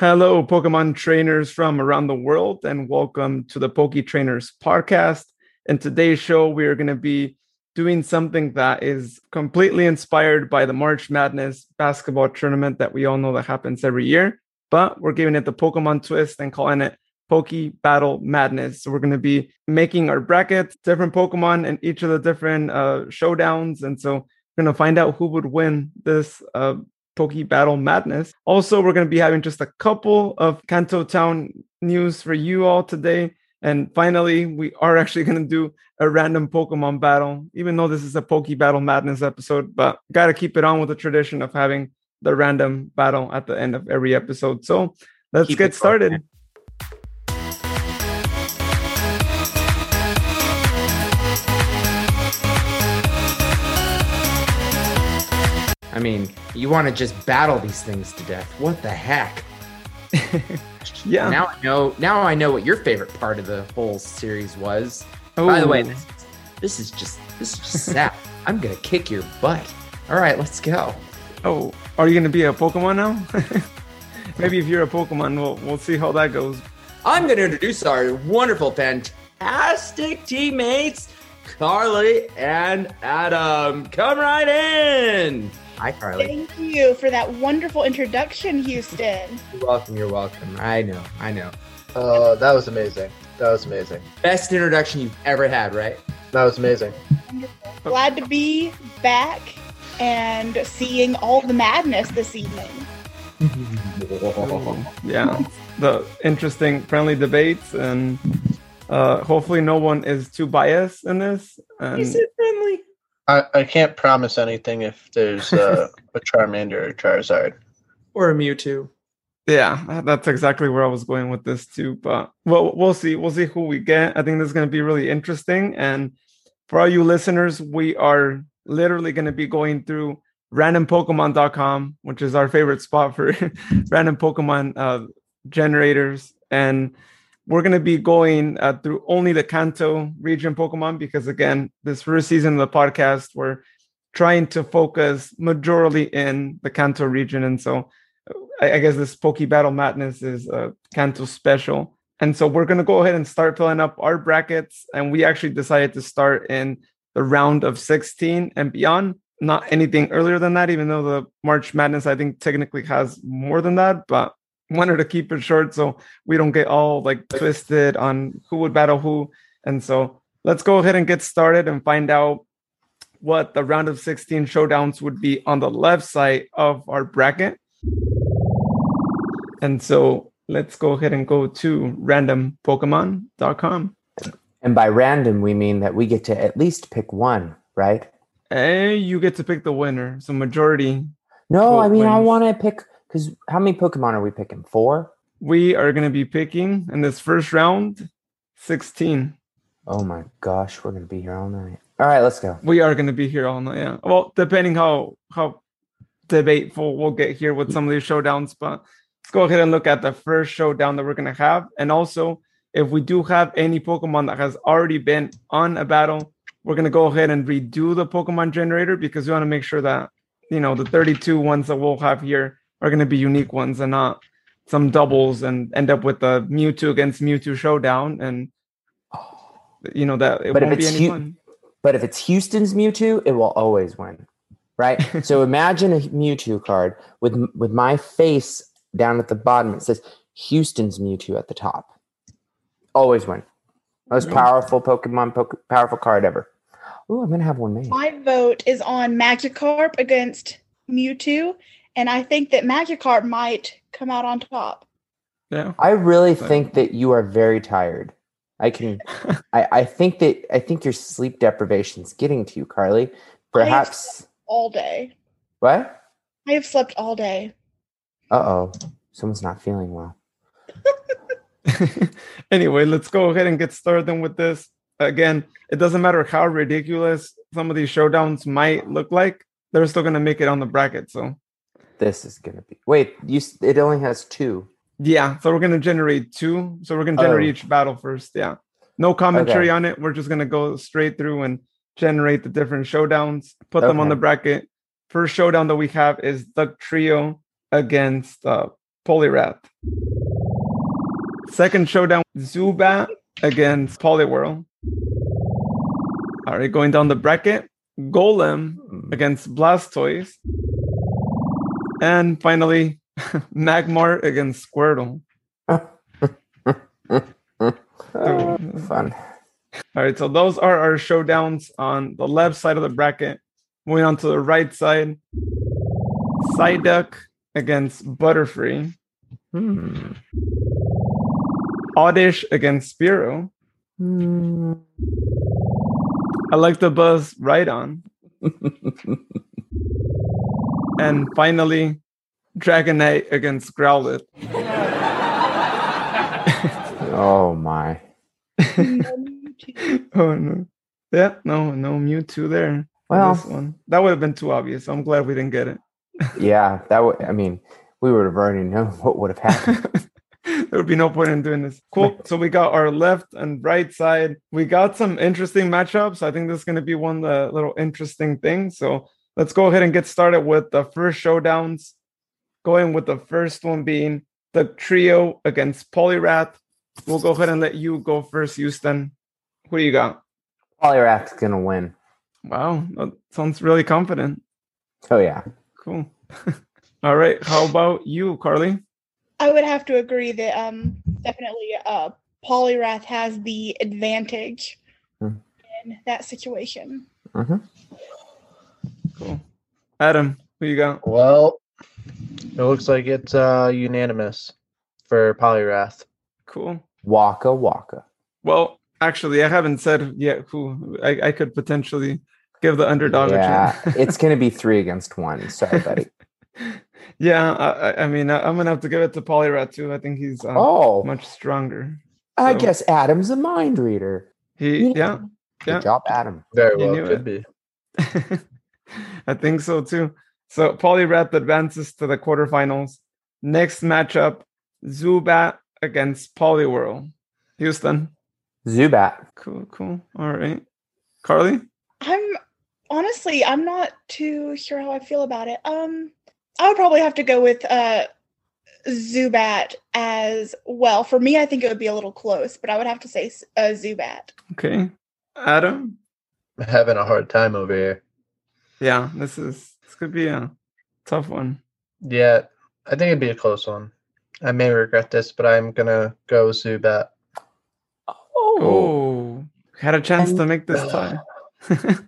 Hello, Pokemon trainers from around the world, and welcome to the Poke Trainers podcast. In today's show, we are going to be doing something that is completely inspired by the March Madness basketball tournament that we all know that happens every year, but we're giving it the Pokemon twist and calling it Poke Battle Madness. So we're going to be making our brackets, different Pokemon and each of the different uh, showdowns, and so we're going to find out who would win this uh, Poke Battle Madness. Also, we're going to be having just a couple of Kanto Town news for you all today. And finally, we are actually going to do a random Pokemon battle, even though this is a Poke Battle Madness episode, but got to keep it on with the tradition of having the random battle at the end of every episode. So let's keep get started. I mean, you want to just battle these things to death. What the heck? yeah. Now I know. Now I know what your favorite part of the whole series was. Ooh. By the way, this, this is just this is just sad. I'm gonna kick your butt. All right, let's go. Oh, are you gonna be a Pokemon now? Maybe if you're a Pokemon, we'll we'll see how that goes. I'm gonna introduce our wonderful, fantastic teammates, Carly and Adam. Come right in. Hi, Carly. Thank you for that wonderful introduction, Houston. You're welcome. You're welcome. I know. I know. Oh, uh, that was amazing. That was amazing. Best introduction you've ever had, right? That was amazing. Wonderful. Glad to be back and seeing all the madness this evening. yeah, the interesting, friendly debates, and uh, hopefully, no one is too biased in this. And... You said friendly. I, I can't promise anything if there's uh, a Charmander or Charizard. Or a Mewtwo. Yeah, that's exactly where I was going with this too. But well, we'll see. We'll see who we get. I think this is going to be really interesting. And for all you listeners, we are literally going to be going through randompokemon.com, which is our favorite spot for random Pokemon uh, generators. And we're going to be going uh, through only the Kanto region Pokemon because, again, this first season of the podcast, we're trying to focus majorly in the Kanto region. And so I, I guess this Poke Battle Madness is a Kanto special. And so we're going to go ahead and start filling up our brackets. And we actually decided to start in the round of 16 and beyond, not anything earlier than that, even though the March Madness, I think, technically has more than that. But wanted to keep it short so we don't get all like twisted on who would battle who. And so let's go ahead and get started and find out what the round of 16 showdowns would be on the left side of our bracket. And so let's go ahead and go to randompokemon.com. And by random, we mean that we get to at least pick one, right? And you get to pick the winner. So majority. No, I mean, wins. I want to pick because how many Pokemon are we picking? Four? We are going to be picking in this first round 16. Oh my gosh, we're going to be here all night. All right, let's go. We are going to be here all night. Yeah. Well, depending how how debateful we'll get here with some of these showdowns, but let's go ahead and look at the first showdown that we're going to have. And also, if we do have any Pokemon that has already been on a battle, we're going to go ahead and redo the Pokemon generator because we want to make sure that, you know, the 32 ones that we'll have here are going to be unique ones and not some doubles and end up with a Mewtwo against Mewtwo showdown. And, you know, that it but won't be any fun. But if it's Houston's Mewtwo, it will always win. Right. so imagine a Mewtwo card with with my face down at the bottom. It says Houston's Mewtwo at the top. Always win. Most powerful Pokemon, po- powerful card ever. Oh, I'm gonna have one made. My vote is on Magikarp against Mewtwo, and I think that Magikarp might come out on top. Yeah. I really but. think that you are very tired. I can I, I think that I think your sleep deprivation is getting to you, Carly. Perhaps all day. What? I have slept all day. Uh oh. Someone's not feeling well. anyway, let's go ahead and get started with this. Again, it doesn't matter how ridiculous some of these showdowns might look like, they're still gonna make it on the bracket. So this is gonna be wait. You it only has two. Yeah, so we're gonna generate two. So we're gonna generate oh. each battle first. Yeah, no commentary okay. on it. We're just gonna go straight through and generate the different showdowns. Put okay. them on the bracket. First showdown that we have is Dugtrio against uh, Poliwrath. Second showdown, Zubat against Poliwhirl. All right, going down the bracket, Golem against Blastoise. And finally, Magmar against Squirtle. Oh, fun. All right, so those are our showdowns on the left side of the bracket. Moving on to the right side, Psyduck against Butterfree, Hmm. Oddish against Spearow. Hmm. I like And finally, Dragonite against Growlithe. oh my. Oh no. Yeah, no, no Mewtwo there. Well, this one. That would have been too obvious. I'm glad we didn't get it. yeah, that would. I mean, we would have already known what would have happened. there would be no point in doing this. Cool. So we got our left and right side. We got some interesting matchups. I think this is going to be one of the little interesting things. So let's go ahead and get started with the first showdowns. Going with the first one being Dugtrio against Poliwrath. We'll go ahead and let you go first, Houston. Who do you got? Poliwrath's gonna win. Wow, that sounds really confident. Oh yeah. Cool. All right. How about you, Carly? I would have to agree that um definitely uh Poliwrath has the advantage Hmm. in that situation. hmm Cool. Adam, who you got? Well, it looks like it's uh, unanimous for Poliwrath. Cool. Waka waka. Well, actually, I haven't said yet who I, I could potentially give the underdog Yeah, a chance. it's gonna be three against one. Sorry, buddy. yeah, I, I- I mean, I, am gonna have to give it to Poliwrath too. I think he's uh, Oh, much stronger. I guess Adam's a mind reader. He, yeah, Good Yeah. job, Adam. Very well knew could it. be. I think so too. So Poliwrath advances to the quarterfinals. Next matchup: Zubat against Poliwhirl. Houston. Zubat. Cool, cool. All right, Carly. I'm honestly I'm not too sure how I feel about it. Um I would probably have to go with uh Zubat as well. For me, I think it would be a little close, but I would have to say uh, Zubat. Okay, Adam. I'm having a hard time over here. Yeah, this is this could be a tough one. Yeah, I think it'd be a close one. I may regret this, but I'm gonna go Zubat. Oh. Oh, had a chance to make this tie.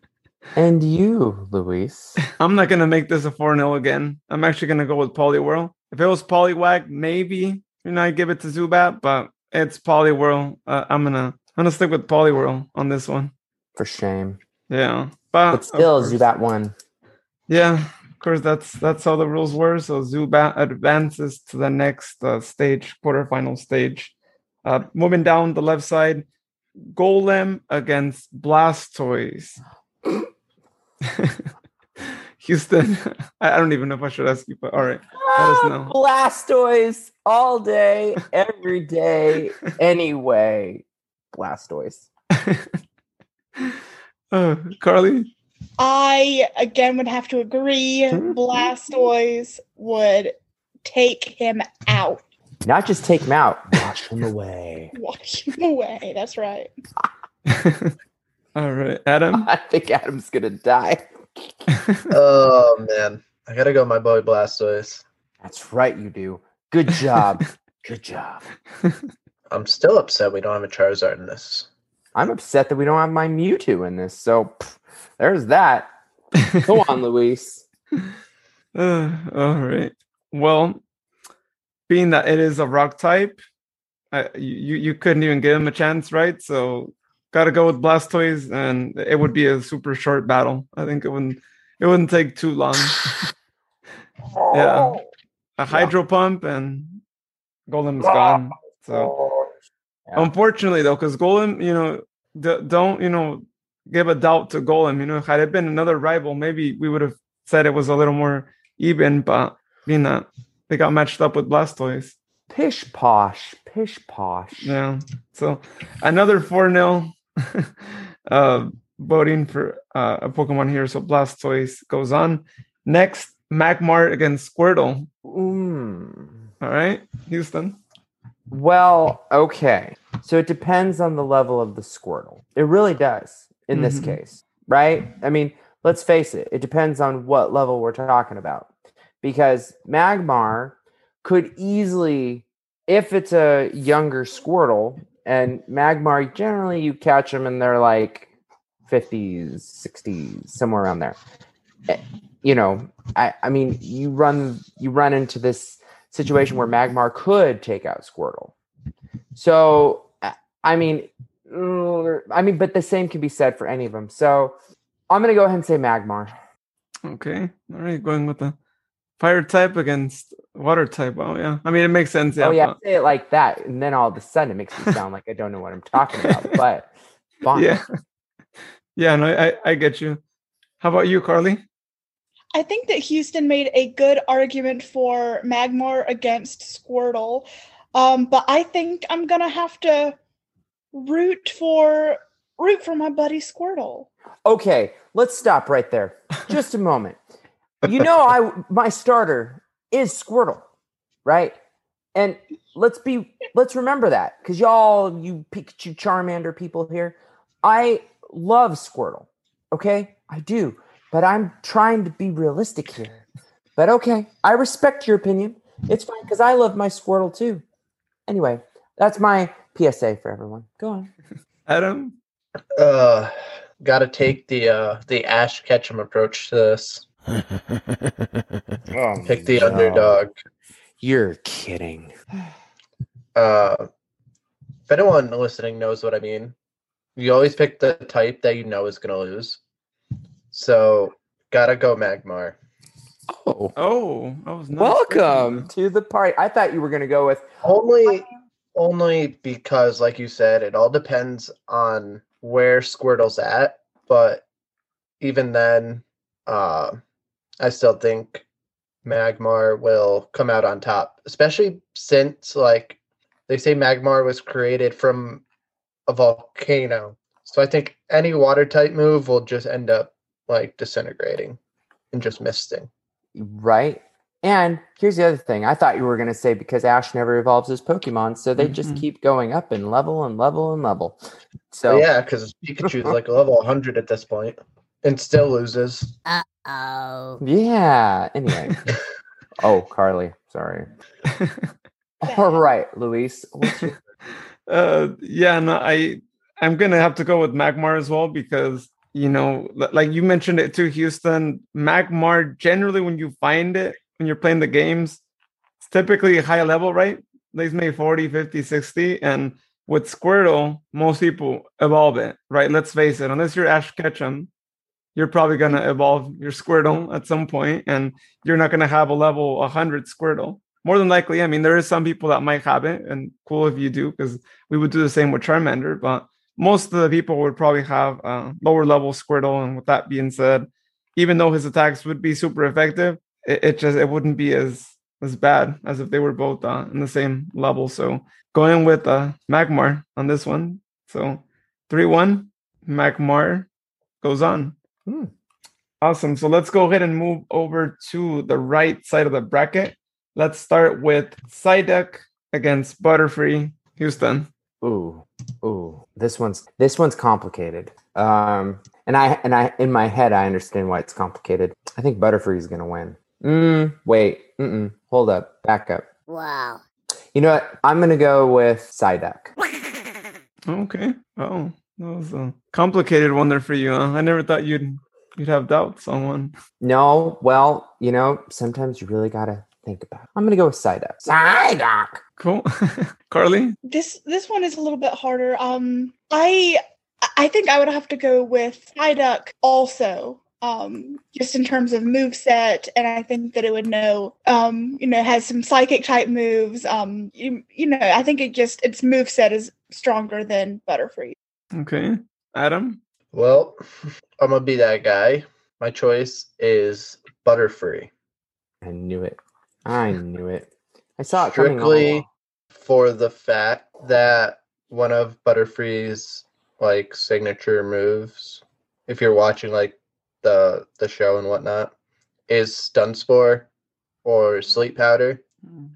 And you, Luis. I'm not gonna make this a 4 0 again. I'm actually gonna go with Poliwhirl. If it was Poliwag, maybe you know I give it to Zubat, but it's Poliwhirl. Uh, I'm gonna I'm gonna stick with Poliwhirl on this one. For shame. Yeah, but But still, course- Zubat won. Yeah, of course that's that's how the rules were. So Zubat advances to the next uh, stage, quarterfinal stage. Uh, moving down the left side, Golem against Blastoise. Houston, I I don't even know if I should ask you, but all right. Let us know. Blastoise all day, every day, anyway. Blastoise. Uh, Carly, I again would have to agree. Blastoise would take him out, Not just take him out, wash him away. wash him away. That's right. all right, Adam. I think Adam's gonna die. oh man, I gotta go, my boy Blastoise. That's right, you do. Good job. Good job. I'm still upset we don't have a Charizard in this. I'm upset that we don't have my Mewtwo in this. So pff, there's that. Go on, Luis. Uh, all right. Well, being that it is a rock type, I, you you couldn't even give him a chance, right? So got to go with Blastoise, and it would be a super short battle. I think it wouldn't it wouldn't take too long. Yeah. A hydro pump and Golem's gone. So Yeah. unfortunately, though, because Golem, you know, d- don't you know give a doubt to Golem. You know, had it been another rival, maybe we would have said it was a little more even. But being that they got matched up with Blastoise, Pish posh. Pish posh. yeah. So another four 0 uh, voting for uh, a Pokemon here. So Blastoise goes on. Next, Magmar against Squirtle. Mm. All right, Houston. Well, okay. So it depends on the level of the Squirtle. It really does in this Mhm. case, right? I mean, let's face it, it depends on what level we're talking about. Because Magmar could easily, if it's a younger Squirtle, and Magmar, generally you catch them and they're like 50s, 60s, somewhere around there. Eh, You know, I, I mean, you run you run into this situation where Magmar could take out Squirtle. So, I- I mean, mm, I mean, but the same can be said for any of them. So, I'm gonna go ahead and say Magmar. Okay. All right, going with the fire type against water type. Oh yeah. I mean, it makes sense. Yeah. oh yeah, but- say it like that, and then all of a sudden it makes me sound like I don't know what I'm talking about. But fine. yeah. Yeah. No, I I get you. How about you, Carly? I think that Houston made a good argument for Magmar against Squirtle. Um, but I think I'm gonna have to root for root for my buddy Squirtle. Okay, let's stop right there. Just a moment. You know, I my starter is Squirtle, right? And let's be let's remember that because y'all, you Pikachu Charmander people here, I love Squirtle. Okay, I do, but I'm trying to be realistic here. But okay, I respect your opinion. It's fine because I love my Squirtle too. Anyway, that's my PSA for everyone. Go on. Adam. Uh, gotta take the uh the Ash Ketchum approach to this. Oh, Pick the no. underdog. You're kidding. Uh, if anyone listening knows what I mean, you always pick the type that you know is gonna lose. So gotta go Magmar. Oh. Oh, I was not Welcome to the party. I thought you were going to go with Only, only because, like you said, it all depends on where Squirtle's at. But even then, uh, I still think Magmar will come out on top, especially since, like, they say Magmar was created from a volcano. So I think any water type move will just end up like disintegrating and just misting. right. And here's the other thing. I thought you were going to say because Ash never evolves his Pokemon, so they just Mhm. keep going up in level and level and level. So So yeah, because Pikachu is like a level 100 at this point and still loses. Uh oh. yeah. Anyway. oh, Carly. Sorry. All right, Luis. What's your uh yeah no i i'm gonna have to go with magmar as well because you know like you mentioned it too houston magmar generally when you find it when you're playing the games it's typically high level right? They may 40 50 60 and with squirtle most people evolve it right? Let's face it unless you're ash ketchum you're probably going to evolve your squirtle at some point and you're not going to have a level 100 squirtle. More than likely i mean there is some people that might have it and cool if you do because we would do the same with charmander but most of the people would probably have uh, lower level squirtle and with that being said even though his attacks would be super effective it, it just it wouldn't be as as bad as if they were both uh, in the same level so going with uh magmar on this one so 3-1 magmar goes on Hmm. awesome so let's go ahead and move over to the right side of the bracket let's start with Psyduck against Butterfree Houston Ooh, ooh, this one's this one's complicated. Um, and I and I in my head I understand why it's complicated. I think Butterfree is gonna win. Mm, wait, mm-mm, hold up, back up. Wow. You know what? I'm gonna go with Psyduck. Okay. Oh, that was a complicated one there for you. Huh? I never thought you'd you'd have doubts on one. No, well, you know, sometimes you really gotta think about. It. I'm gonna go with Psyduck. Psyduck. Cool. Carly? This this one is a little bit harder. Um, I I think I would have to go with Psyduck also. Um, just in terms of move set, and I think that it would know. Um, you know, has some psychic type moves. Um, you, you know, I think it just its move set is stronger than Butterfree. Okay. Adam? Well, I'm gonna be that guy. My choice is Butterfree. I knew it. I knew it. I saw it coming. Strictly for the fact that one of Butterfree's like signature moves, if you're watching like the the show and whatnot, is Stun Spore or Sleep Powder.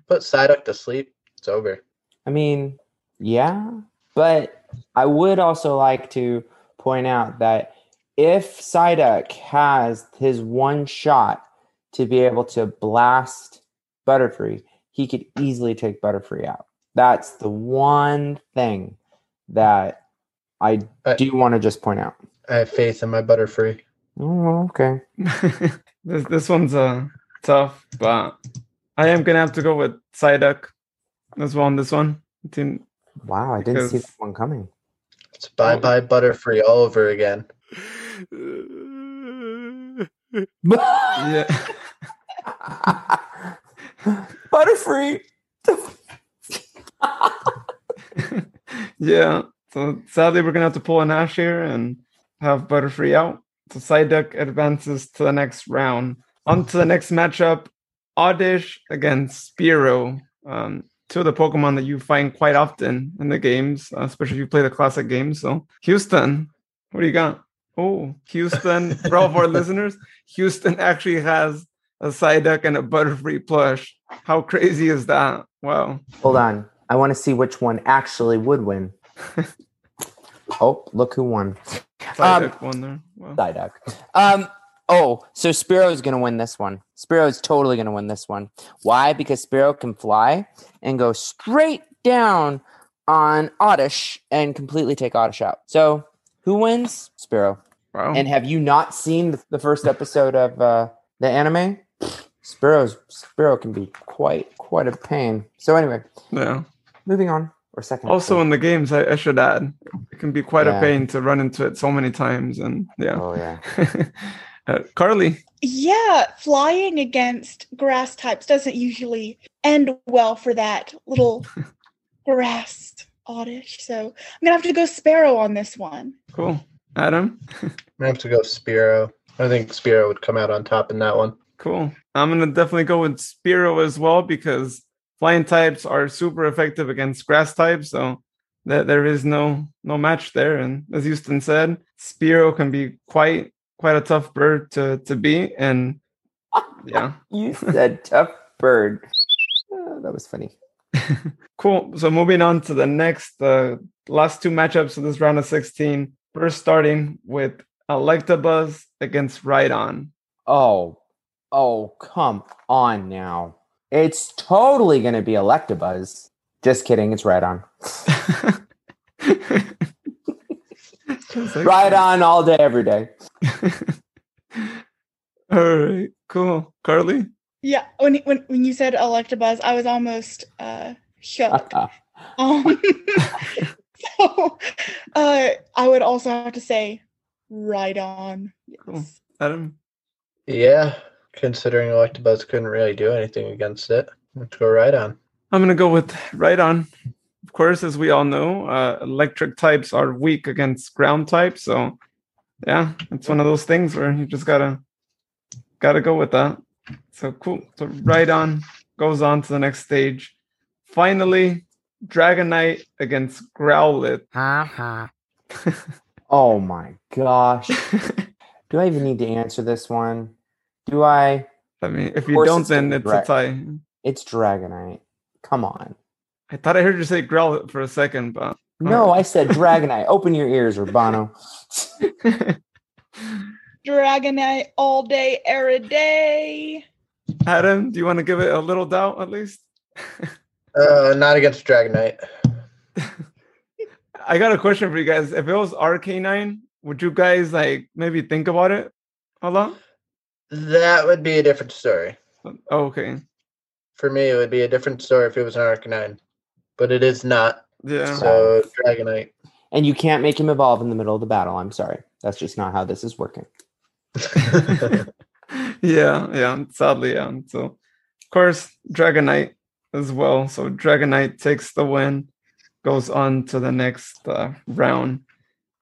Put Psyduck to sleep. It's over. I mean, yeah, but I would also like to point out that if Psyduck has his one shot to be able to blast Butterfree, he could easily take Butterfree out. That's the one thing that I Uh, do want to just point out. I have faith in my Butterfree. Oh, okay. this this one's uh tough, but I am gonna have to go with Psyduck as well on this one. I think- Wow, I didn't see Because- that one coming. It's bye bye Butterfree all over again. Yeah. Butterfree. yeah. So sadly, we're gonna have to pull an Ash here and have Butterfree out. So Psyduck advances to the next round. On to the next matchup: Oddish against Spearow. Um, two of the Pokemon that you find quite often in the games, uh, especially if you play the classic games. So Houston, what do you got? Oh, Houston! for all of our listeners, Houston actually has a Psyduck and a Butterfree plush. How crazy is that? Wow. Hold on. I want to see which one actually would win. oh, look who won. Psyduck won there. Wow. Um. Oh, so Spearow is gonna win this one. Spearow is totally gonna win this one. Why? Because Spearow can fly and go straight down on Oddish and completely take Oddish out. So who wins? Spearow. Wow. And have you not seen the- the first episode of uh, the anime? Spearow's Spearow can be quite quite a pain. So anyway, yeah. moving on. Or second. Also in the games, I, I should add, it can be quite Yeah. a pain to run into it so many times. And yeah. Oh yeah. uh, Carly, Yeah, flying against grass types doesn't usually end well for that little grass oddish. So I'm gonna have to go Spearow on this one. cool. Adam, I have to go Spearow. I think Spearow would come out on top in that one. cool. I'm gonna definitely go with Spearow as well because flying types are super effective against grass types. So that there is no no match there. And as Houston said, Spearow can be quite quite a tough bird to to beat. And yeah. You said tough bird. Oh, that was funny. Cool. So moving on to the next, uh, last two matchups of this round of 16. First, starting with Electabuzz against Rhydon. Oh, oh, come on now. It's totally going to be Electabuzz. Just kidding. It's Rhydon. Rhydon all day, every day. All right. Cool. Carly. Yeah, when when when you said Electabuzz, I was almost uh shook. Um, so uh I would also have to say Rhydon. Cool. Adam. Yeah, considering Electabuzz couldn't really do anything against it. Let's go Rhydon. I'm gonna go with Rhydon. Of course, as we all know, uh, electric types are weak against ground types. So, yeah, it's one of those things where you just gotta gotta go with that. So cool. So Rhydon goes on to the next stage. Finally, Dragonite against Growlithe. Oh my gosh. Do I even need to answer this one? Do I? I mean, if you don't, it's then be it's a tie. It's Dragonite. Come on. I thought I heard you say Growlithe for a second, but No, I said Dragonite. Open your ears, Urbano. Dragonite all day, every day. Adam, do you want to give it a little doubt at least? Uh, not against Dragonite. I got a question for you guys. If it was Arcanine, would you guys like maybe think about it a lot? That would be a different story. Oh, okay. For me, it would be a different story if it was an Arcanine, but it is not. Yeah. So Dragonite. And you can't make him evolve in the middle of the battle. I'm sorry. That's just not how this is working. yeah, yeah. Sadly, yeah. So, of course, Dragonite as well. So Dragonite takes the win, goes on to the next uh, round.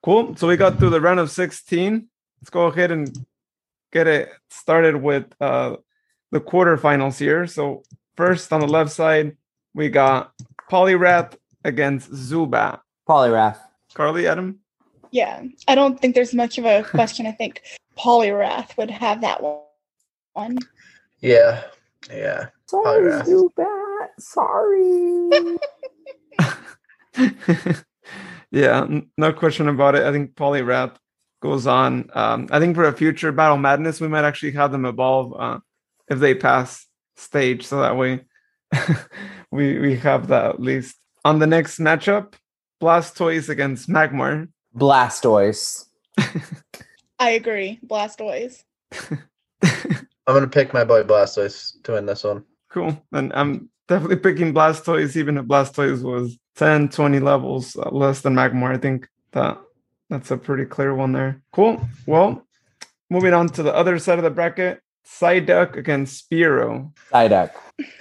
Cool. So we got through the round of 16. Let's go ahead and get it started with uh, the quarterfinals here. So first on the left side, we got Poliwrath against Zubat. Poliwrath. Carly, Adam. Yeah, I don't think there's much of a question. I think Poliwrath would have that one. yeah, Yeah. Sorry, Poliwrath. Zubat. Sorry. yeah, no question about it. I think Poliwrath goes on. Um, I think for a future Battle Madness, we might actually have them evolve uh, if they pass stage, so that way we we have that at least. On the next matchup, Blastoise against Magmar. Blastoise. I agree. Blastoise. I'm gonna pick my boy Blastoise to win this one. Cool. And I'm definitely picking Blastoise, even if Blastoise was 10, 20 levels uh, less than Magmar. I think that that's a pretty clear one there. Cool. Well, moving on to the other side of the bracket, Psyduck against Spearow. Psyduck.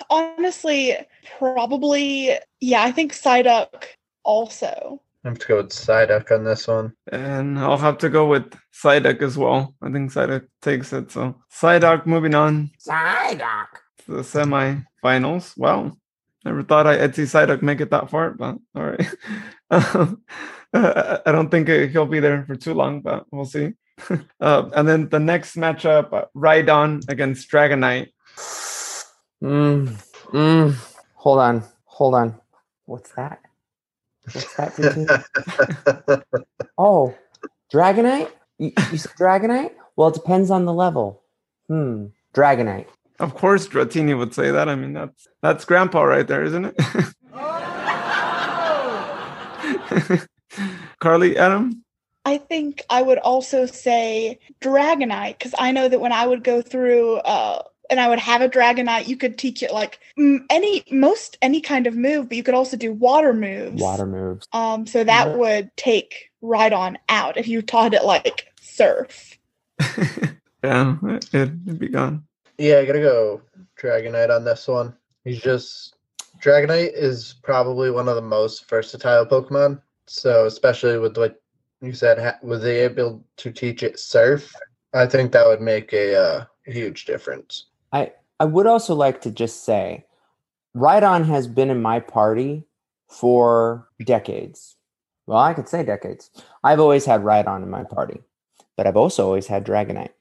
Honestly, probably. Yeah, I think Psyduck also. I have to go with Psyduck on this one. And I'll have to go with Psyduck as well. I think Psyduck takes it. So Psyduck moving on Psyduck. to the semi-finals. Wow. Never thought I- I'd see Psyduck make it that far, but all right. Um, Um, I I don't think uh, he'll be there for too long, but we'll see. uh, and then the next matchup, uh, Rhydon against Dragonite. Mm, mm. Hold on. Hold on. What's that? What's that? Oh, Dragonite? You, you said Dragonite? Well, it depends on the level. Hmm. Dragonite. Of course, Dratini would say that. I mean, that's that's Grandpa right there, isn't it? Carly, Adam. I think I would also say Dragonite because I know that when I would go through uh and I would have a Dragonite, you could teach it like mm, any most any kind of move, but you could also do water moves. Water moves. Um, so that Yeah. would take Rhydon out if you taught it like surf. yeah, it, it'd be gone. Yeah, I gotta go Dragonite on this one. He's just Dragonite is probably one of the most versatile Pokemon. So especially with what you said, ha- was they able to teach it Surf? I think that would make a uh, huge difference. I I would also like to just say, Rhydon has been in my party for decades. Well, I could say decades. I've always had Rhydon in my party, but I've also always had Dragonite.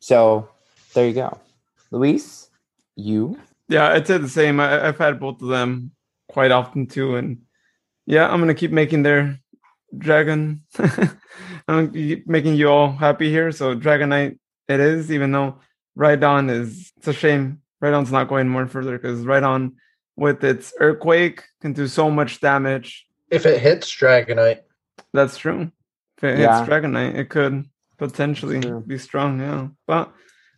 So there you go, Luis. You Yeah, I'd say the same. I, I've had both of them quite often too, and yeah, I'm gonna keep making their dragon. I'm keep making you all happy here. So Dragonite, it is. Even though Rhydon is, it's a shame Rhydon's not going more further because Rhydon with its Earthquake can do so much damage. If it hits Dragonite, That's true. If it Yeah. hits Dragonite, it could potentially be strong. Yeah, but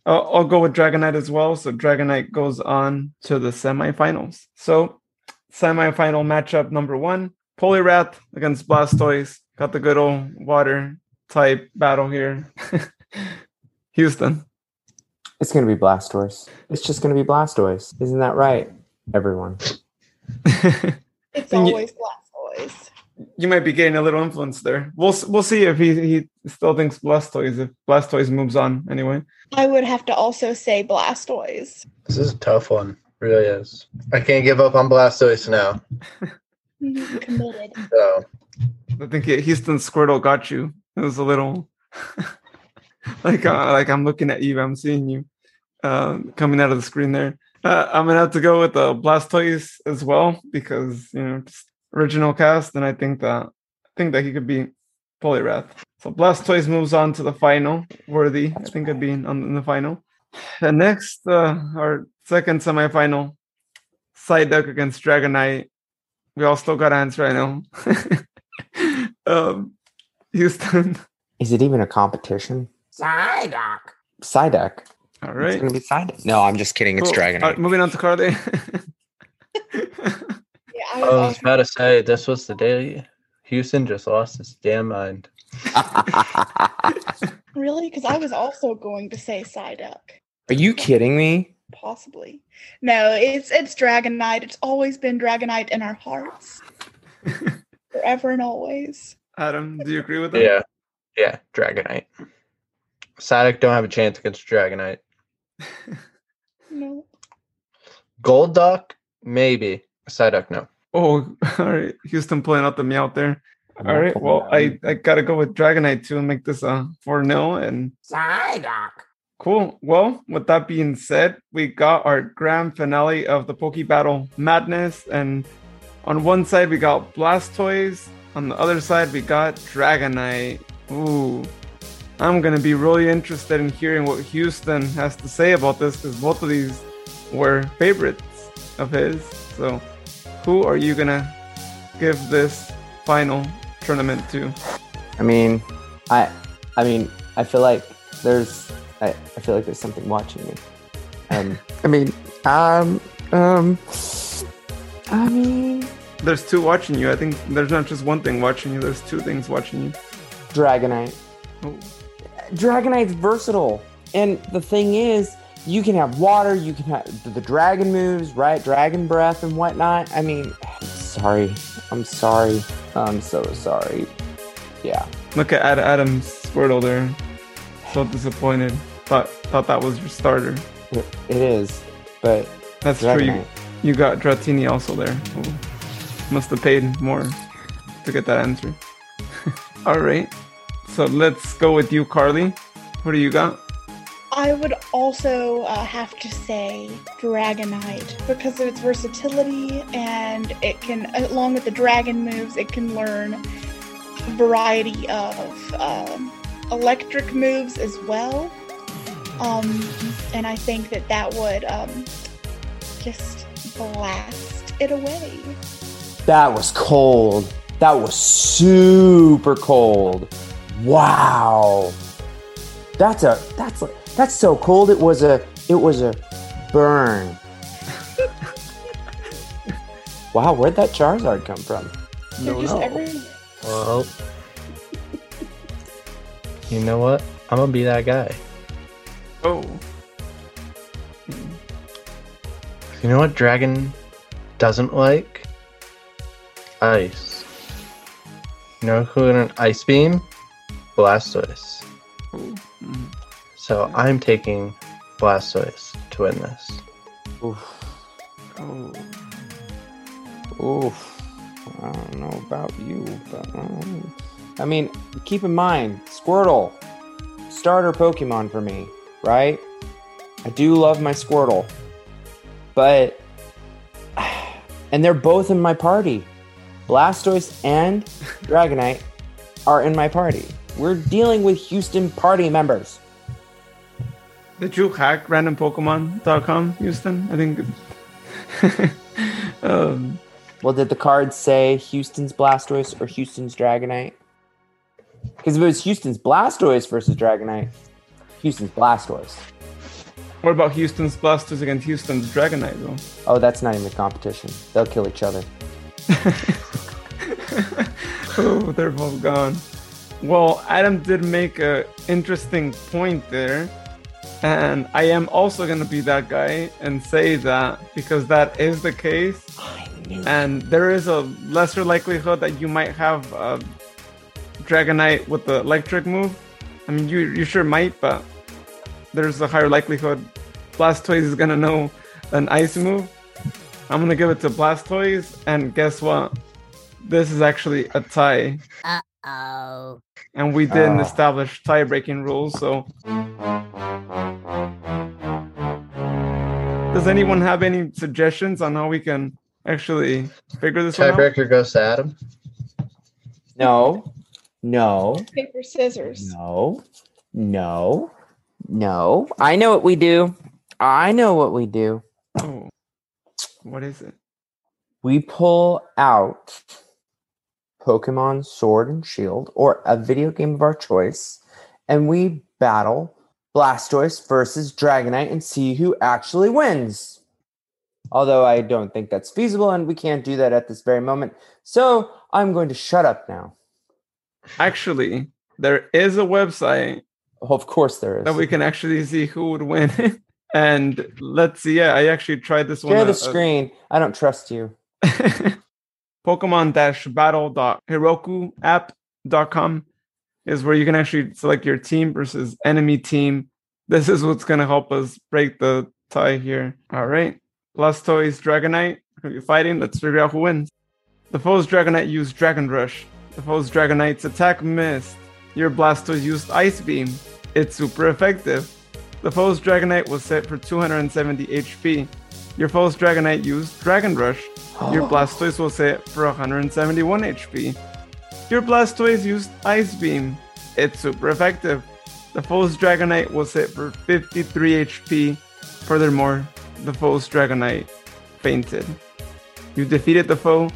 I'll, I'll go with Dragonite as well. So Dragonite goes on to the semifinals. So semifinal matchup number one: Poliwrath against Blastoise. Got the good old water type battle here. Houston. it's gonna be Blastoise. It's just gonna be Blastoise. Isn't that right, everyone? It's you- always Blastoise. you might be getting a little influence there. We'll we'll see if he he still thinks Blastoise if Blastoise moves on anyway. I would have to also say Blastoise. this is a tough one. Really is. I can't give up on Blastoise now. Committed. So I think yeah, Houston Squirtle got you. It was a little like uh, like I'm looking at you. I'm seeing you uh, coming out of the screen there. Uh, I'm gonna have to go with the Blastoise as well because you know just original cast, and I think that I think that he could be Poliwrath. So Blastoise moves on to the final. Worthy, I think, of being on in the final. And next, uh, our second semifinal, Psyduck against Dragonite. We all still got to right now. um, Houston. Is it even a competition? Psyduck. Psyduck. All right. It's gonna be Psyduck. No, I'm just kidding. It's Cool. Dragonite. All right, moving on to Carly. Yeah, I I was was about to say this was the day Houston just lost his damn mind. really because I was also going to say Psyduck. Are you kidding me? Possibly. No, it's it's Dragonite. It's always been Dragonite in our hearts. Forever and always. Adam, do you agree with that? Yeah. Yeah, Dragonite. Psyduck don't have a chance against Dragonite. No. Golduck, maybe. Psyduck, no. Oh, all right. Houston pulling out the meow there. All right. Well, I, I got to go with Dragonite too and make this a 4 0. And Psyduck. Cool. Well, with that being said, we got our grand finale of the Poke Battle Madness. And on one side, we got Blastoise. On the other side, we got Dragonite. Ooh. I'm going to be really interested in hearing what Houston has to say about this because both of these were favorites of his. So, who are you going to give this final tournament to? I mean, I, I mean, I feel like there's, I, I feel like there's something watching me. Um, I mean, um, um, I mean, There's two watching you. I think there's not just one thing watching you, there's two things watching you. Dragonite. Oh. Dragonite's versatile, and the thing is, you can have water, you can have the, the dragon moves, right? Dragon breath and whatnot. I mean, I'm sorry, I'm sorry, I'm so sorry. Yeah, Look at Ad- Adam's Squirtle there. So disappointed. Thought thought that was your starter. it, it is, but That's true. You, you got Dratini also there. Ooh. Must have paid more to get that answer. All right. So let's go with you, Carly. What do you got? I would also uh, have to say Dragonite because of its versatility and it can, along with the dragon moves, it can learn a variety of um, electric moves as well. Um, and I think that that would um, just blast it away. That was cold. That was super cold. Wow. That's a that's like that's so cold. It was a it was a burn. wow, where'd that Charizard come from? They're No, just no. everywhere. Well, you know what? I'm gonna be that guy. Oh. You know what dragon doesn't like? Ice. You know who in an ice beam? Blastoise. So I'm taking Blastoise to win this. Oof. Oh. Oof. I don't know about you, but um, I mean, keep in mind, Squirtle, starter Pokemon for me, right? I do love my Squirtle, but and they're both in my party. Blastoise and Dragonite are in my party. We're dealing with Houston party members. Did you hack randompokemon.com, Houston? I think. um, Well, did the card say Houston's Blastoise or Houston's Dragonite? Because if it was Houston's Blastoise versus Dragonite, Houston's Blastoise. what about Houston's Blastoise against Houston's Dragonite, though? Oh, that's not even a competition. They'll kill each other. oh, they're both gone. Well, Adam did make a interesting point there, and I am also gonna be that guy and say that because that is the case, I knew. and there is a lesser likelihood that you might have a Dragonite with the electric move. I mean, you you sure might, but there's a higher likelihood Blastoise is gonna know an ice move. I'm gonna give it to Blastoise, and guess what? This is actually a tie, Uh-oh. and we didn't Ah. establish tie-breaking rules. So, does anyone have any suggestions on how we can actually figure this one out? Tiebreaker goes to Adam. No, no, Paper, scissors. no, no, no. I know what we do. I know what we do. Oh, what is it? We pull out Pokemon Sword and Shield or a video game of our choice, and we battle Blastoise versus Dragonite and see who actually wins. Although I don't think that's feasible, and we can't do that at this very moment. So I'm going to shut up now. Actually, there is a website of course, there is. that we can actually see who would win. and let's see. Yeah, I actually tried this one. Share uh, the uh, screen. I don't trust you. Pokemon-battle.herokuapp.com is where you can actually select your team versus enemy team. This is what's going to help us break the tie here. All right. Blastoise, Dragonite. Are you fighting? Let's figure out who wins. The foe's Dragonite used Dragon Rush. The foe's Dragonite's attack missed. Your Blastoise used Ice Beam. It's super effective. the foe's Dragonite was set for 270 HP. Your foe's Dragonite used Dragon Rush. Your oh. Blastoise was set for 171 HP. Your Blastoise used Ice Beam. It's super effective. The foe's Dragonite was set for 53 HP. Furthermore, the foe's Dragonite fainted. You defeated the foe.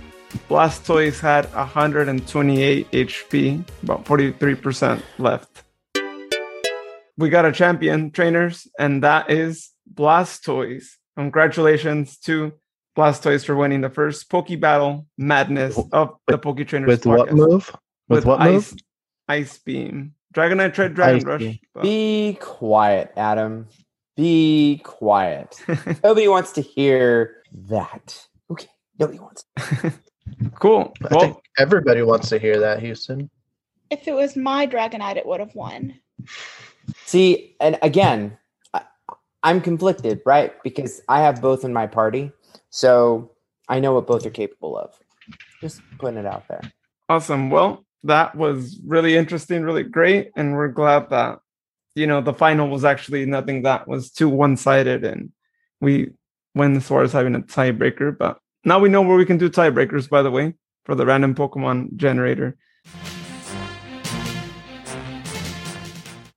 Blastoise had 128 HP, about 43% left. We got a champion, trainers, and that is Blastoise. Congratulations to Blastoise for winning the first Poke Battle Madness of the Poke Trainers With what move? With, what ice, move? Ice Beam. Dragonite tried Dragon Rush. But- Be quiet, Adam. Be quiet. Nobody wants to hear that. Okay. Nobody wants. cool. I Well, think everybody wants to hear that, Houston. If it was my Dragonite, it would have won. See, and again, I, I'm conflicted, right? Because I have both in my party, so I know what both are capable of. Just putting it out there. Awesome. Well, that was really interesting, really great, and we're glad that you know the final was actually nothing that was too one-sided, and we went as far as having a tiebreaker. But now we know where we can do tiebreakers. By the way, for the random Pokemon generator.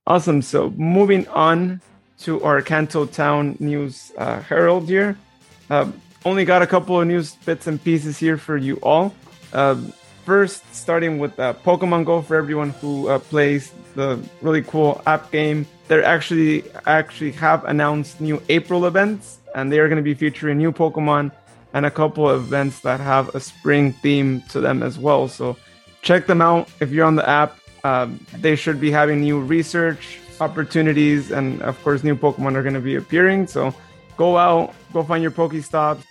Awesome. So moving on to our Kanto Town news uh, herald here. Uh, only got a couple of news bits and pieces here for you all. Uh, first, starting with uh, Pokemon Go for everyone who uh, plays the really cool app game. They're actually actually have announced new April events, and they are going to be featuring new Pokemon and a couple of events that have a spring theme to them as well. So check them out if you're on the app. Um, they should be having new research opportunities, and of course, new Pokemon are going to be appearing. So go out, go find your Pokestops.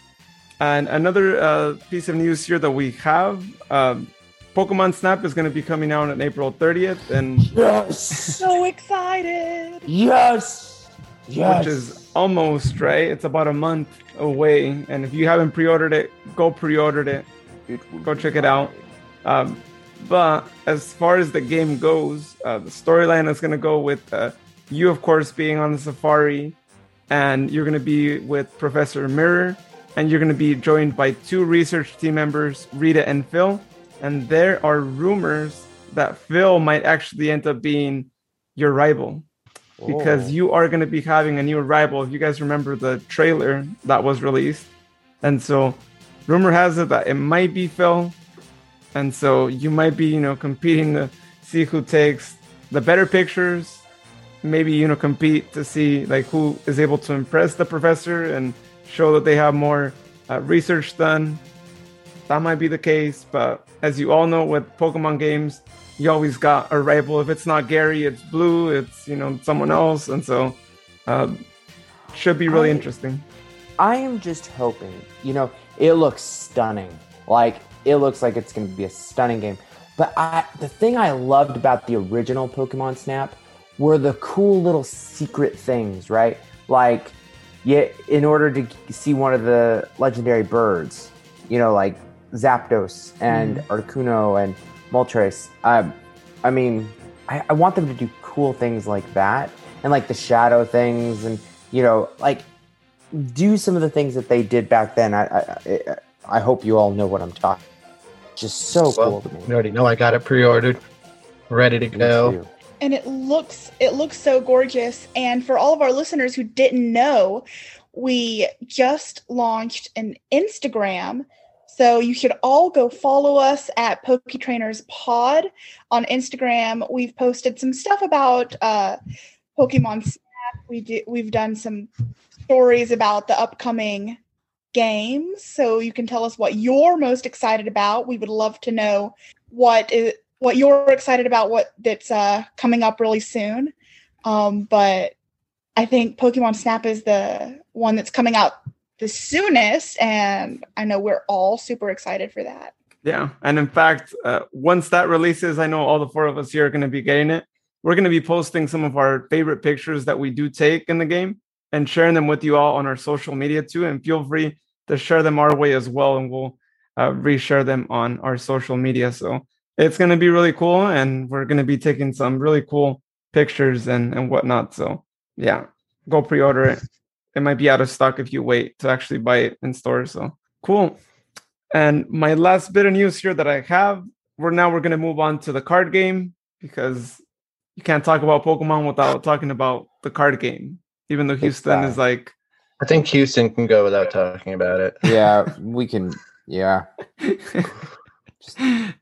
And another uh, piece of news here that we have um, Pokemon Snap is going to be coming out on April 30th, and Yes. So excited. yes. Yes. which is almost right. It's about a month away, and if you haven't pre-ordered it, go pre-order it. Go check it out. Um, but as far as the game goes, uh, the storyline is going to go with uh, you, of course, being on the safari, and you're going to be with Professor Mirror, and you're going to be joined by two research team members, Rita and Phil. And there are rumors that Phil might actually end up being your rival because Oh. you are going to be having a new rival. If you guys remember the trailer that was released, and so rumor has it that it might be Phil, and so you might be you know competing to see who takes the better pictures. Maybe you know compete to see like who is able to impress the professor and show that they have more uh, research done. That might be the case, but as you all know with Pokemon games, you always got a rival. If it's not Gary, it's Blue. It's you know someone else, and so uh, should be really I- interesting. I am just hoping, you know, it looks stunning. Like it looks like it's going to be a stunning game. But I the thing I loved about the original Pokemon Snap were the cool little secret things, right? Like yeah, in order to see one of the legendary birds, you know, like Zapdos and Articuno and Moltres. Um, I mean, I, I want them to do cool things like that and like the shadow things and you know, like do some of the things that they did back then. I I, I, I hope you all know what I'm talking. Just so Well, cool to me. You already know I got it pre-ordered, ready to go. and it looks it looks so gorgeous and for all of our listeners who didn't know we just launched an instagram so you should all go follow us at poketrainers pod on instagram. We've posted some stuff about uh pokemon snap. We do we've done some stories about the upcoming games. So you can tell us what you're most excited about. We would love to know what is what you're excited about what that's uh coming up really soon. Um but i think pokemon snap is the one that's coming out the soonest and i know we're all super excited for that Yeah, and in fact, uh, once that releases, I know all the four of us here are going to be getting it. We're going to be posting some of our favorite pictures that we do take in the game and sharing them with you all on our social media too. And feel free to share them our way as well, and we'll uh, reshare them on our social media. So it's going to be really cool, and we're going to be taking some really cool pictures and and whatnot. So yeah, go pre-order it. It might be out of stock if you wait to actually buy it in stores. So cool. And my last bit of news here that I have, we're now we're gonna move on to the card game because you can't talk about Pokemon without talking about the card game. Even though Houston is like I think Houston can go without talking about it. Yeah, we can. Yeah.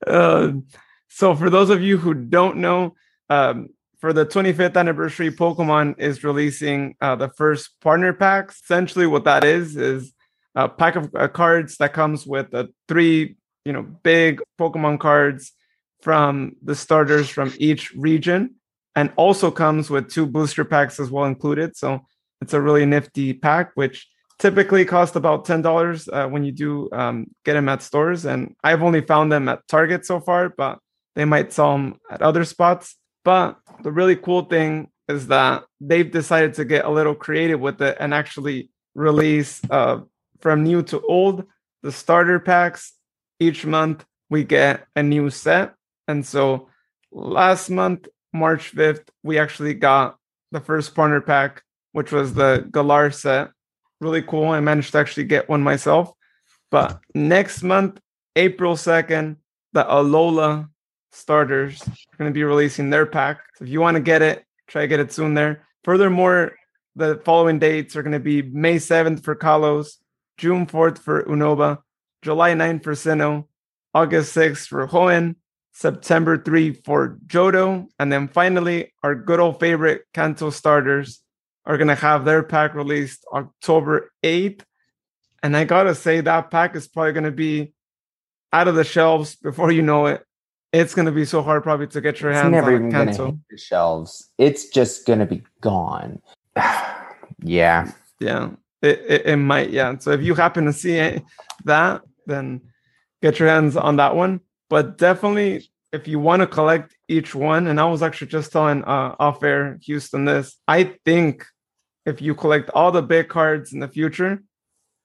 uh, so for those of you who don't know, um, for the 25th anniversary, Pokemon is releasing uh, the first partner packs. Essentially, what that is is a pack of uh, cards that comes with uh, three, you know, big Pokemon cards from the starters from each region, and also comes with two booster packs as well included. So it's a really nifty pack, which typically cost about ten dollars uh, when you do um, get them at stores. And I've only found them at Target so far, but they might sell them at other spots. But the really cool thing is that they've decided to get a little creative with it and actually release uh, from new to old the starter packs. Each month we get a new set. And so last month, March 5th, we actually got the first partner pack, which was the Galar set. Really cool. I managed to actually get one myself. But next month, April 2nd, the Alola starters are going to be releasing their pack. So if you want to get it, try to get it soon there. Furthermore, the following dates are going to be May 7th for Kalos, June 4th for Unova, July 9th for Sinnoh, August 6th for Hoenn, September 3 for Johto, and then finally our good old favorite Kanto starters are going to have their pack released October 8th. And I got to say that pack is probably going to be out of the shelves before you know it it's going to be so hard probably to get your It's hands never on even a gonna hit the shelves. It's just gonna be gone. yeah. Yeah, it, it, it might. Yeah. So if you happen to see it, that, then get your hands on that one. But definitely, if you want to collect each one, and I was actually just telling uh, off air Houston this, I think if you collect all the big cards in the future,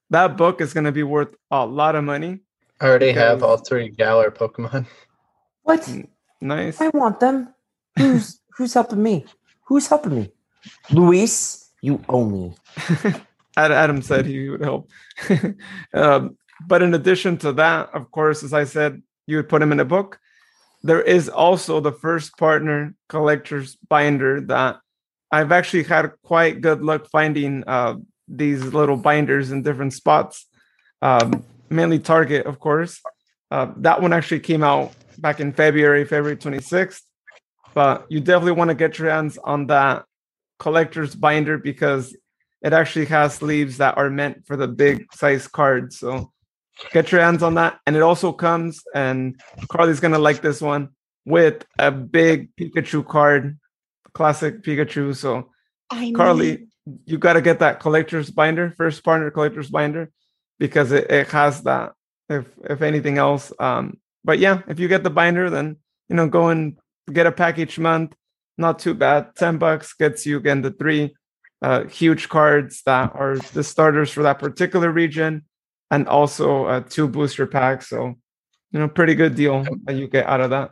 that book is going to be worth a lot of money. I already have all three Galar Pokemon. What? Nice. I want them. Who's who's helping me? Who's helping me? Luis, you owe me. Ad- Adam said he would help. um, but in addition to that, of course, as I said, you would put him in a book. There is also the first partner collector's binder that I've actually had quite good luck finding uh, these little binders in different spots, um, mainly Target, of course. Uh, that one actually came out back in February, February 26th. But you definitely want to get your hands on that collector's binder because it actually has sleeves that are meant for the big size cards. So get your hands on that. And it also comes, and Carly's gonna like this one with a big Pikachu card, classic Pikachu. So I Carly, you got to get that collector's binder, first partner collector's binder, because it, it has that. If if anything else, um, but yeah, if you get the binder, then you know go and get a pack each month. Not too bad. Ten bucks gets you again the three uh, huge cards that are the starters for that particular region, and also uh, two booster packs. So you know, pretty good deal that you get out of that.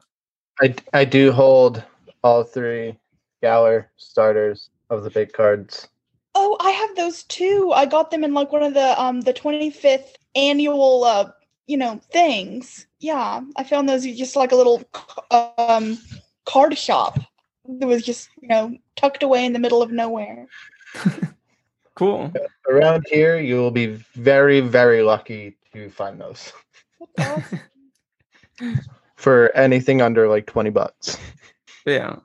I, I do hold all three Galar starters of the big cards. Oh, I have those too. I got them in like one of the um the 25th annual uh you know things. Yeah, I found those just like a little um card shop. It was just you know tucked away in the middle of nowhere. Cool. Around here, you will be very, very lucky to find those awesome. for anything under like 20 bucks. Yeah.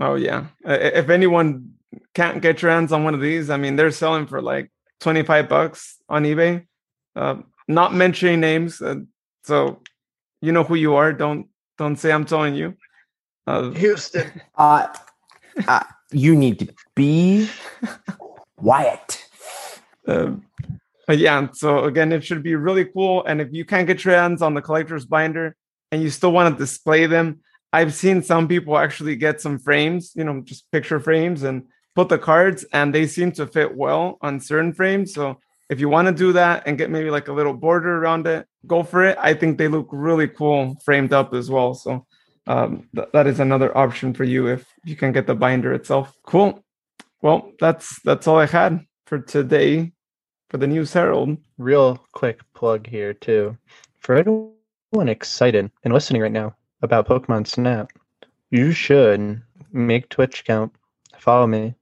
Oh yeah. I- i- If anyone can't get your hands on one of these, I mean, they're selling for like 25 bucks on eBay. Uh, not mentioning names, uh, so you know who you are. Don't don't say I'm telling you. Uh, Houston. Uh, uh you need to be quiet. uh, but yeah, so again, it should be really cool. And if you can't get your hands on the collector's binder and you still want to display them, I've seen some people actually get some frames, you know, just picture frames and put the cards, and they seem to fit well on certain frames. So if you want to do that and get maybe like a little border around it, go for it. I think they look really cool framed up as well. So um, th- that is another option for you if you can get the binder itself. Cool. well, that's that's all I had for today for the News Herald. Real quick plug here too. For anyone excited and listening right now about Pokemon Snap, you should make Twitch account, follow me,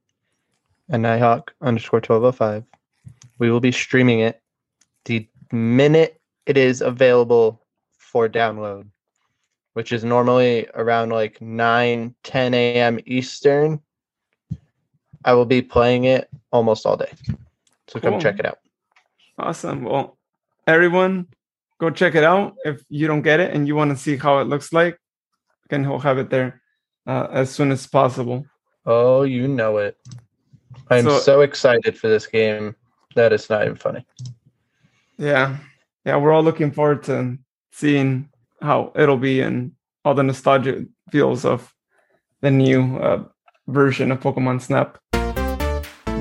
and Nighthawk underscore twelve oh five. We will be streaming it the minute it is available for download, which is normally around like 9, 10 a.m. Eastern. I will be playing it almost all day. So come check it out. Awesome. Well, everyone, go check it out. If you don't get it and you want to see how it looks like, again, he'll have it there uh, as soon as possible. Oh, you know it. I'm So- so, excited for this game that it's not even funny. Yeah. Yeah, we're all looking forward to seeing how it'll be and all the nostalgia feels of the new uh, version of Pokemon Snap.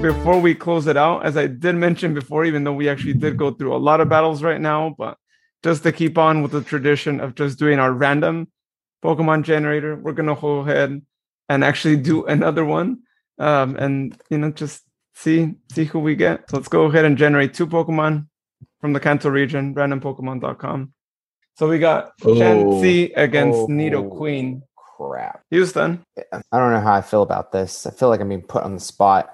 Before we close it out, as I did mention before, even though we actually did go through a lot of battles right now, but just to keep on with the tradition of just doing our random Pokemon generator, we're gonna go ahead and actually do another one, um, and you know just see see who we get. So let's go ahead and generate two Pokemon from the Kanto region, randompokemon.com. So we got Oh. Chansey against Oh. Nido Queen. Crap. Houston. I don't know how I feel about this. I feel like I'm being put on the spot.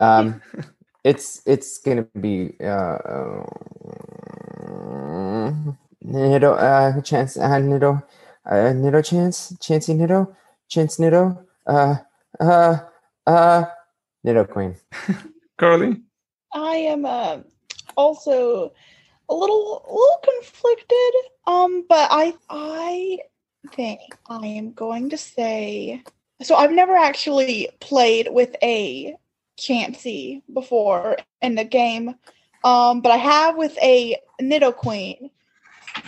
Um, it's it's gonna be uh, Nido uh chance uh Nido uh Nido chance Chansey Nido chance Nido uh uh uh Nidoqueen. Carly. I am uh, also a little a little conflicted. Um, but I I think I am going to say so. I've never actually played with a Chansey before in the game, um, but I have with a Nidoqueen.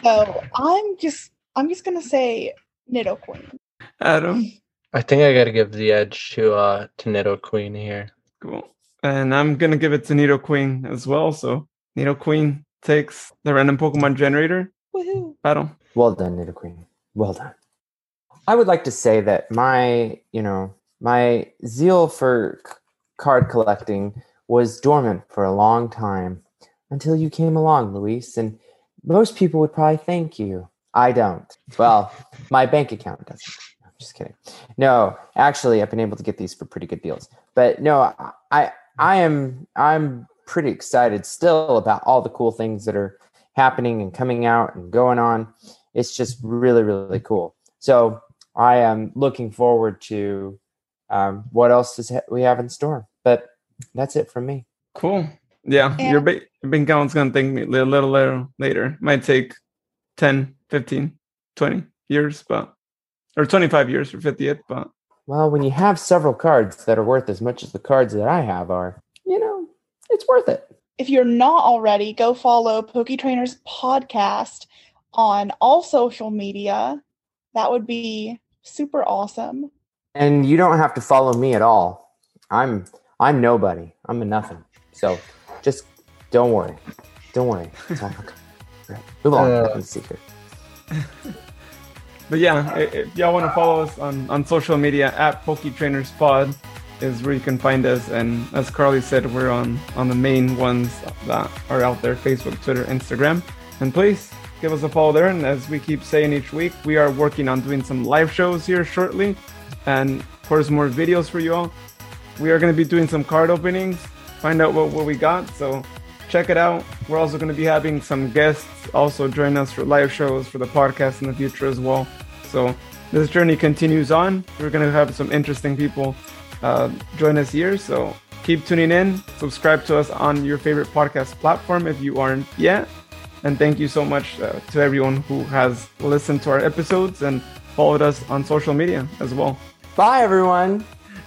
So I'm just I'm just gonna say Nidoqueen. Adam. I think I got to give the edge to uh to Nidoqueen here. Cool. And I'm gonna give it to Nidoqueen as well. So Nidoqueen takes the random Pokemon generator Woohoo! battle. Well done, Nidoqueen. Well done. I would like to say that my, you know, my zeal for c- card collecting was dormant for a long time until you came along, Luis. And most people would probably thank you. I don't. Well, my bank account doesn't. I'm just kidding. No, actually, I've been able to get these for pretty good deals. But no, I, I am, I'm pretty excited still about all the cool things that are happening and coming out and going on. It's just really, really cool. So I am looking forward to um, what else is ha- we have in store. But that's it from me. Cool. Yeah, Yeah. your ba- your bank account's gonna thank me a little, little later. Later, might take 10, 15, 20 years, but or 25 years for 50th, but Well, when you have several cards that are worth as much as the cards that I have are, you know, it's worth it. if you're not already, go follow Poke Trainers podcast on all social media. That would be super awesome. And you don't have to follow me at all. I'm I'm nobody. I'm a nothing. So just don't worry. Don't worry. It's all okay. Move on. Uh, Nothing's secret. but yeah, if y'all want to follow us on on social media at Trainers Pod is where you can find us. And as Carly said, we're on on the main ones that are out there: Facebook, Twitter, Instagram. And please give us a follow there. And as we keep saying each week, we are working on doing some live shows here shortly, and of course more videos for you all. We are going to be doing some card openings. Find out what, what we got. So check it out. We're also going to be having some guests also join us for live shows for the podcast in the future as well. So this journey continues on. We're going to have some interesting people uh, join us here. So keep tuning in. Subscribe to us on your favorite podcast platform if you aren't yet. And thank you so much uh, to everyone who has listened to our episodes and followed us on social media as well. Bye everyone.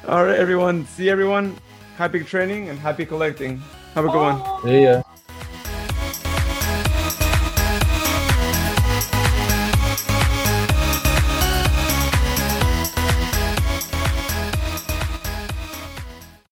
All right, everyone. See everyone. Happy training and happy collecting. Have a good one. See ya.